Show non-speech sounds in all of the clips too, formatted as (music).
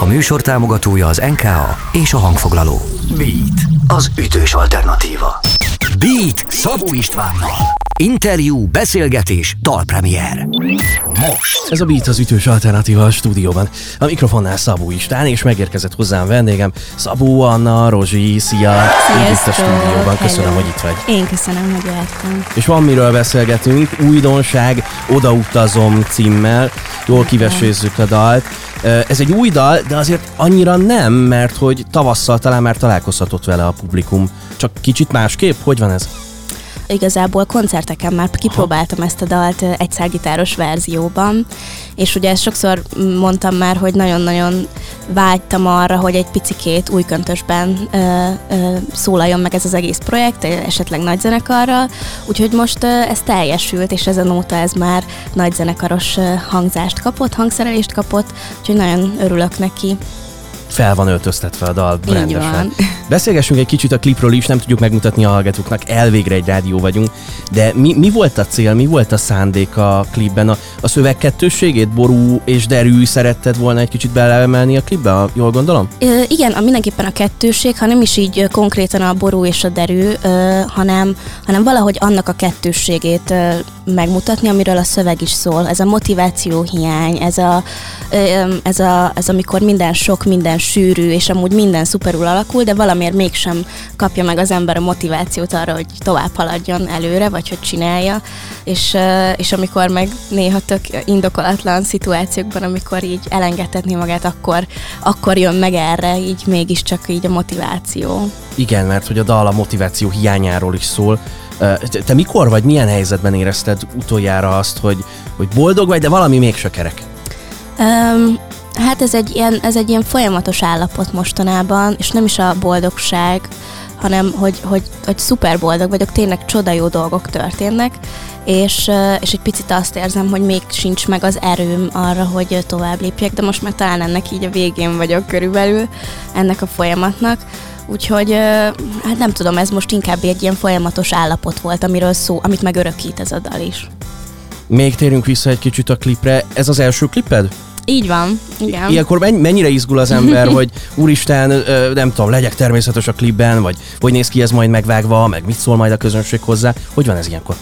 A műsor támogatója az NKA és a hangfoglaló. Beat, az ütős alternatíva. Beat Szabó Istvánnal. Interjú, beszélgetés, dalpremier. Most. Ez a Beat az ütős alternatíva a stúdióban. A mikrofonnál Szabó István, és megérkezett hozzám vendégem Szabó Anna, Rozsi, szia! Itt a stúdióban, köszönöm, Hello. hogy itt vagy. Én köszönöm, hogy jöttem. És van miről beszélgetünk, újdonság, Odautazom címmel, jól kivesézzük a dalt. Ez egy új dal, de azért annyira nem, mert hogy tavasszal talán már találkozhatott vele a publikum. Csak kicsit másképp, hogy van ez? Igazából koncerteken már kipróbáltam ezt a dalt ö, egy szágitáros verzióban, és ugye ezt sokszor mondtam már, hogy nagyon-nagyon vágytam arra, hogy egy picikét új köntösben ö, ö, szólaljon meg ez az egész projekt, esetleg nagy zenekarral, úgyhogy most ö, ez teljesült, és ezen óta ez már nagy zenekaros hangzást kapott, hangszerelést kapott, úgyhogy nagyon örülök neki. Fel van öltöztetve a dal Így rendesen. van. Beszélgessünk egy kicsit a klipről is, nem tudjuk megmutatni a hallgatóknak, elvégre egy rádió vagyunk, de mi, mi volt a cél, mi volt a szándék a klipben? A, a szöveg kettősségét, ború és derű szeretted volna egy kicsit beleemelni a klipbe, a- jól gondolom? Ö, igen, a mindenképpen a kettőség, ha nem is így konkrétan a ború és a derű, ö, hanem, hanem valahogy annak a kettősségét ö, megmutatni, amiről a szöveg is szól. Ez a motiváció hiány, ez, a, ez, a, ez amikor minden sok, minden sűrű, és amúgy minden szuperul alakul, de valamiért mégsem kapja meg az ember a motivációt arra, hogy tovább haladjon előre, vagy hogy csinálja. És, és amikor meg néha tök indokolatlan szituációkban, amikor így elengedhetné magát, akkor, akkor jön meg erre, így mégiscsak így a motiváció. Igen, mert hogy a dal a motiváció hiányáról is szól. Te, mikor vagy, milyen helyzetben érezted utoljára azt, hogy, hogy boldog vagy, de valami mégse kerek? Um, hát ez egy, ilyen, ez egy ilyen folyamatos állapot mostanában, és nem is a boldogság, hanem hogy, hogy, hogy szuper boldog vagyok, tényleg csoda jó dolgok történnek, és, és egy picit azt érzem, hogy még sincs meg az erőm arra, hogy tovább lépjek, de most már talán ennek így a végén vagyok körülbelül, ennek a folyamatnak. Úgyhogy, hát nem tudom, ez most inkább egy ilyen folyamatos állapot volt, amiről szó, amit meg örökít ez a dal is. Még térünk vissza egy kicsit a klipre. Ez az első kliped? Így van, igen. Ilyenkor menny- mennyire izgul az ember, (laughs) hogy úristen, nem tudom, legyek természetes a klipben, vagy hogy néz ki ez majd megvágva, meg mit szól majd a közönség hozzá. Hogy van ez ilyenkor?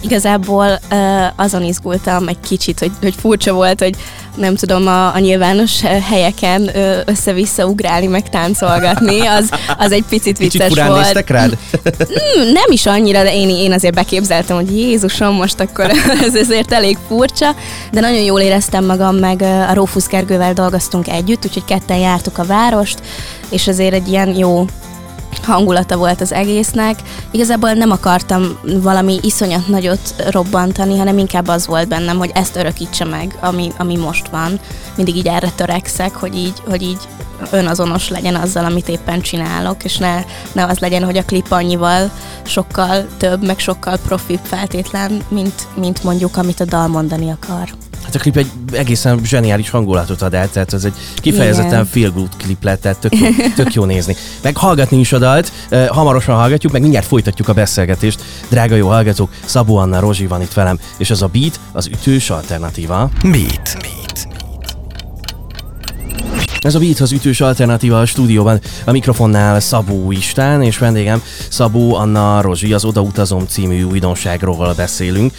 Igazából uh, azon izgultam egy kicsit, hogy, hogy furcsa volt, hogy nem tudom, a, a nyilvános helyeken össze-vissza ugrálni, meg táncolgatni, az, az egy picit Kicsit vicces furán volt. néztek rád? Hmm, nem is annyira, de én, én azért beképzeltem, hogy Jézusom, most akkor (laughs) ez azért elég furcsa, de nagyon jól éreztem magam, meg a Rófusz Gergővel dolgoztunk együtt, úgyhogy ketten jártuk a várost, és azért egy ilyen jó hangulata volt az egésznek. Igazából nem akartam valami iszonyat nagyot robbantani, hanem inkább az volt bennem, hogy ezt örökítse meg, ami, ami most van. Mindig így erre törekszek, hogy így, hogy így önazonos legyen azzal, amit éppen csinálok, és ne, ne az legyen, hogy a klip annyival sokkal több, meg sokkal profibb feltétlen, mint, mint mondjuk, amit a dal mondani akar. Hát a klip egy egészen zseniális hangulatot ad el, tehát ez egy kifejezetten Igen. feel good klip lett, tehát tök jó, tök jó nézni. Meg hallgatni is a dalt, eh, hamarosan hallgatjuk, meg mindjárt folytatjuk a beszélgetést. Drága jó hallgatók, Szabó Anna Rozsi van itt velem, és az a beat, az ütős alternatíva. Beat. Beat. Ez a Beat az ütős alternatíva a stúdióban. A mikrofonnál Szabó Istán, és vendégem Szabó Anna Rozsi, az Odautazom című újdonságról beszélünk.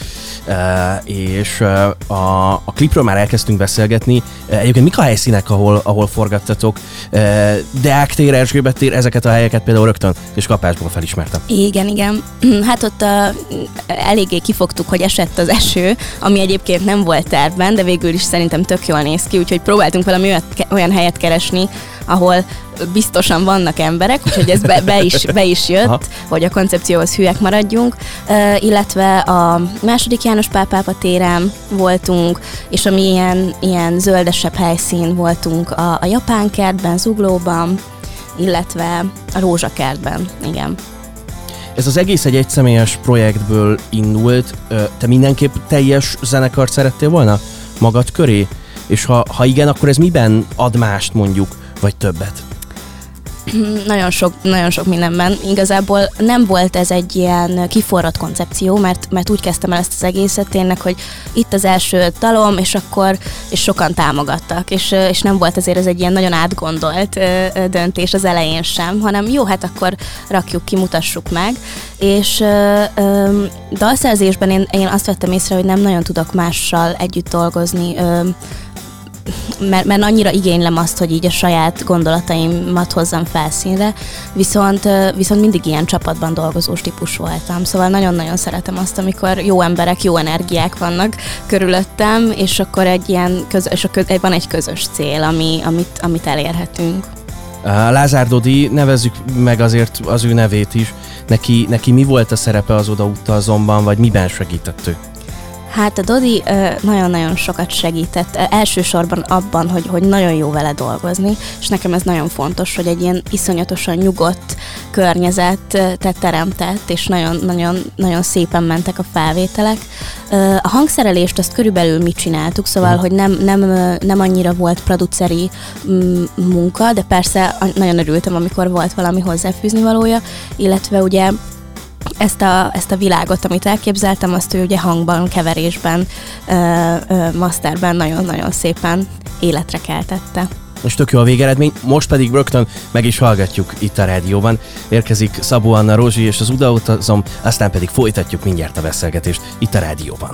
E, és a, a klipről már elkezdtünk beszélgetni. Egyébként mik a helyszínek, ahol, ahol forgattatok? E, Deák tér, Erzsébet tér, ezeket a helyeket például rögtön és kapásból felismertem. Igen, igen. (clears throat) Hát ott uh, eléggé kifogtuk, hogy esett az eső, ami egyébként nem volt tervben, de végül is szerintem tök jól néz ki, úgyhogy próbáltunk valami olyat, olyan helyet keresni, ahol biztosan vannak emberek, úgyhogy ez be, be, is, be is jött, Aha. Hogy a koncepcióhoz hülyek maradjunk, uh, illetve a második János Pál pápa téren voltunk, és ami ilyen, ilyen zöldesebb helyszín voltunk a, a japán kertben, Zuglóban, illetve a rózsakertben, igen. Ez az egész egy egyszemélyes projektből indult. Te mindenképp teljes zenekart szerettél volna magad köré? És ha, ha igen, akkor ez miben ad mást mondjuk, vagy többet? Nagyon sok, nagyon sok mindenben. Igazából nem volt ez egy ilyen kiforrott koncepció, mert, mert úgy kezdtem el ezt az egészet tényleg, hogy itt az első dalom, és akkor és sokan támogattak, és, és nem volt azért ez egy ilyen nagyon átgondolt döntés az elején sem, hanem jó, hát akkor rakjuk ki, mutassuk meg, és dalszerzésben én, én azt vettem észre, hogy nem nagyon tudok mással együtt dolgozni, mert, mert annyira igénylem azt, hogy így a saját gondolataimat hozzam felszínre, viszont, viszont mindig ilyen csapatban dolgozós típus voltam. Szóval nagyon-nagyon szeretem azt, amikor jó emberek, jó energiák vannak körülöttem, és akkor egy ilyen közös, van egy közös cél, ami, amit, amit elérhetünk. Lázár Dodi, nevezzük meg azért az ő nevét is. Neki, neki mi volt a szerepe az odautazomban, vagy miben segített ő? Hát a Dodi nagyon-nagyon sokat segített, elsősorban abban, hogy, hogy nagyon jó vele dolgozni, és nekem ez nagyon fontos, hogy egy ilyen iszonyatosan nyugodt környezetet teremtett, és nagyon-nagyon nagyon szépen mentek a felvételek. A hangszerelést azt körülbelül mi csináltuk, szóval, hogy nem, nem, nem annyira volt produceri mm, munka, de persze nagyon örültem, amikor volt valami hozzáfűzni valója, illetve ugye ezt a, ezt a világot, amit elképzeltem, azt ő ugye hangban, keverésben, ö, ö, masterben nagyon-nagyon szépen életre keltette. Most tök jó a végeredmény, most pedig rögtön meg is hallgatjuk itt a rádióban. Érkezik Szabó Anna Rózsi és az Udautazom, aztán pedig folytatjuk mindjárt a beszélgetést itt a rádióban.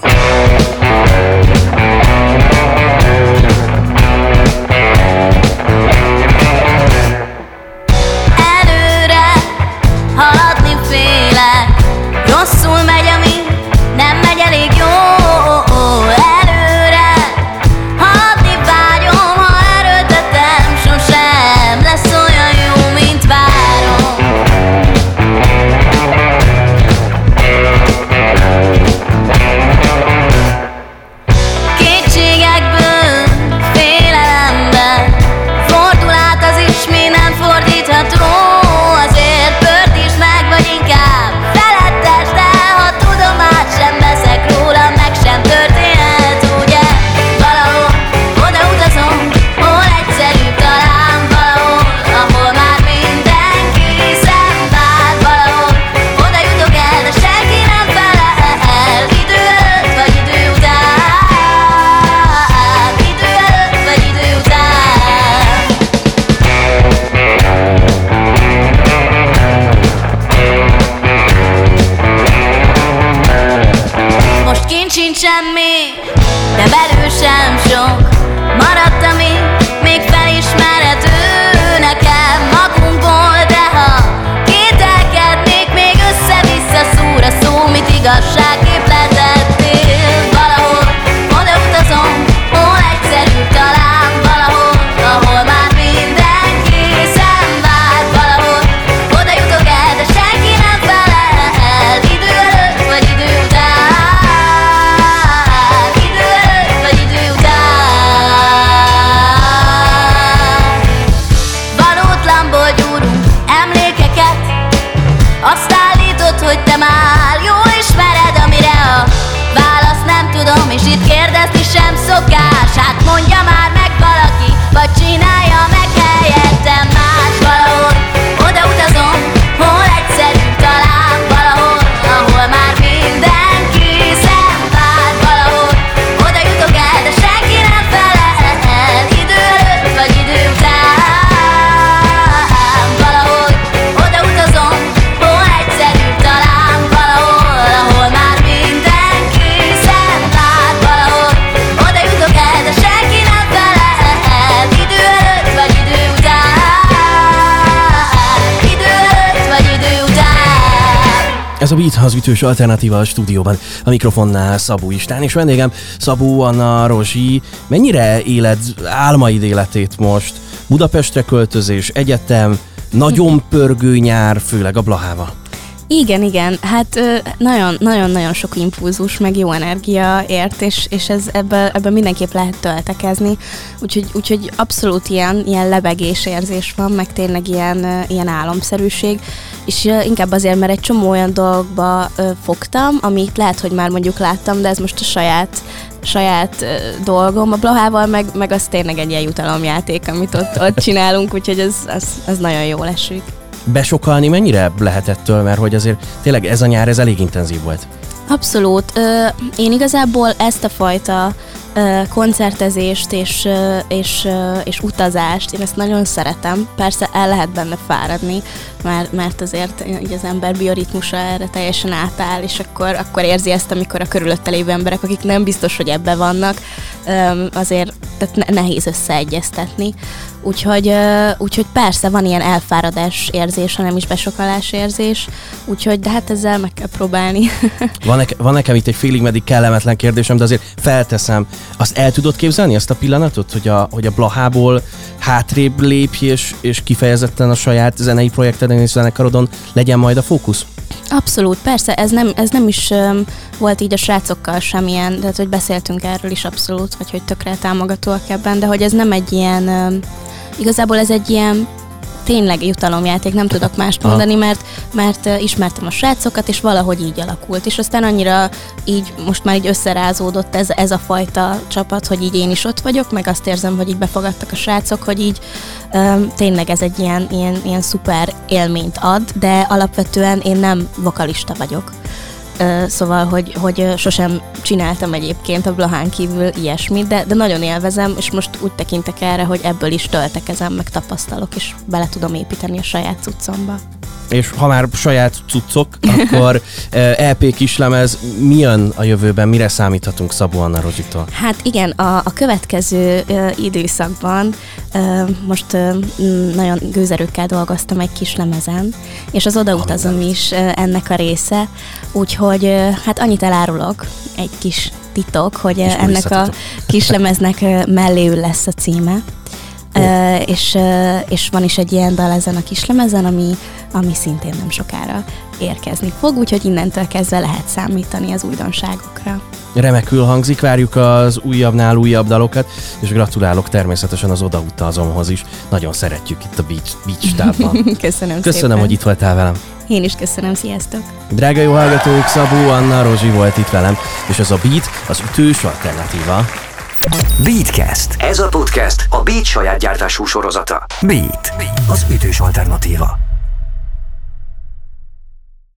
Ez a Beat az ütős alternatíva a stúdióban. A mikrofonnál Szabó Istán, és vendégem Szabó Anna Rozsi. Mennyire éled álmaid életét most? Budapestre költözés, egyetem, nagyon pörgő nyár, főleg a Blahával. Igen, igen, hát nagyon-nagyon sok impulzus, meg jó energia ért, és, és ez ebben ebbe mindenképp lehet töltekezni, úgyhogy, úgyhogy abszolút ilyen, ilyen lebegés érzés van, meg tényleg ilyen, ilyen álomszerűség, és inkább azért, mert egy csomó olyan dolgokba fogtam, amit lehet, hogy már mondjuk láttam, de ez most a saját saját dolgom. A Blahával meg, meg az tényleg egy ilyen jutalomjáték, amit ott, ott csinálunk, úgyhogy ez, az, az nagyon jól esik. Besokalni mennyire lehet ettől, mert hogy azért tényleg ez a nyár, ez elég intenzív volt. Abszolút. Én igazából ezt a fajta koncertezést és, és, és utazást, én ezt nagyon szeretem. Persze el lehet benne fáradni, mert, mert azért így az ember bioritmusa erre teljesen átáll, és akkor, akkor érzi ezt, amikor a körülötte lévő emberek, akik nem biztos, hogy ebbe vannak, azért tehát nehéz összeegyeztetni. Úgyhogy, úgyhogy persze van ilyen elfáradás érzés, hanem is besokalás érzés, úgyhogy de hát ezzel meg kell próbálni. (laughs) van, neke, van nekem itt egy félig meddig kellemetlen kérdésem, de azért felteszem. Azt el tudod képzelni, azt a pillanatot, hogy a, hogy a Blahából hátrébb lépj, és, és kifejezetten a saját zenei projekteden és zenekarodon legyen majd a fókusz? Abszolút, persze, ez nem, ez nem is um, volt így a srácokkal semmilyen, tehát hogy beszéltünk erről is abszolút, vagy hogy tökre támogatóak ebben, de hogy ez nem egy ilyen, um, igazából ez egy ilyen tényleg jutalomjáték, nem tudok mást mondani, mert, mert ismertem a srácokat, és valahogy így alakult. És aztán annyira így most már így összerázódott ez, ez a fajta csapat, hogy így én is ott vagyok, meg azt érzem, hogy így befogadtak a srácok, hogy így um, tényleg ez egy ilyen, ilyen, ilyen szuper élményt ad, de alapvetően én nem vokalista vagyok szóval, hogy, hogy sosem csináltam egyébként a Blahán kívül ilyesmit, de, de nagyon élvezem, és most úgy tekintek erre, hogy ebből is töltekezem, meg tapasztalok, és bele tudom építeni a saját cuccomba és ha már saját cuccok, akkor EP kislemez, mi jön a jövőben, mire számíthatunk Szabó Anna Rozsitól? Hát igen, a, a következő uh, időszakban uh, most uh, nagyon gőzerőkkel dolgoztam egy kis lemezen, és az odautazom is uh, ennek a része, úgyhogy uh, hát annyit elárulok, egy kis titok, hogy uh, ennek a (laughs) kislemeznek melléül lesz a címe. Uh, és, és van is egy ilyen dal ezen a kislemezen, ami, ami szintén nem sokára érkezni fog, úgyhogy innentől kezdve lehet számítani az újdonságokra. Remekül hangzik, várjuk az újabbnál újabb dalokat, és gratulálok természetesen az odautazomhoz is. Nagyon szeretjük itt a Beach, beach (laughs) távban. köszönöm Köszönöm, szépen. hogy itt voltál velem. Én is köszönöm, sziasztok! Drága jó hallgatók, Szabó Anna Rozsi volt itt velem, és ez a Beat az ütős alternatíva. Beatcast. Ez a podcast a Beat saját gyártású sorozata. Beat. Az ütős alternatíva.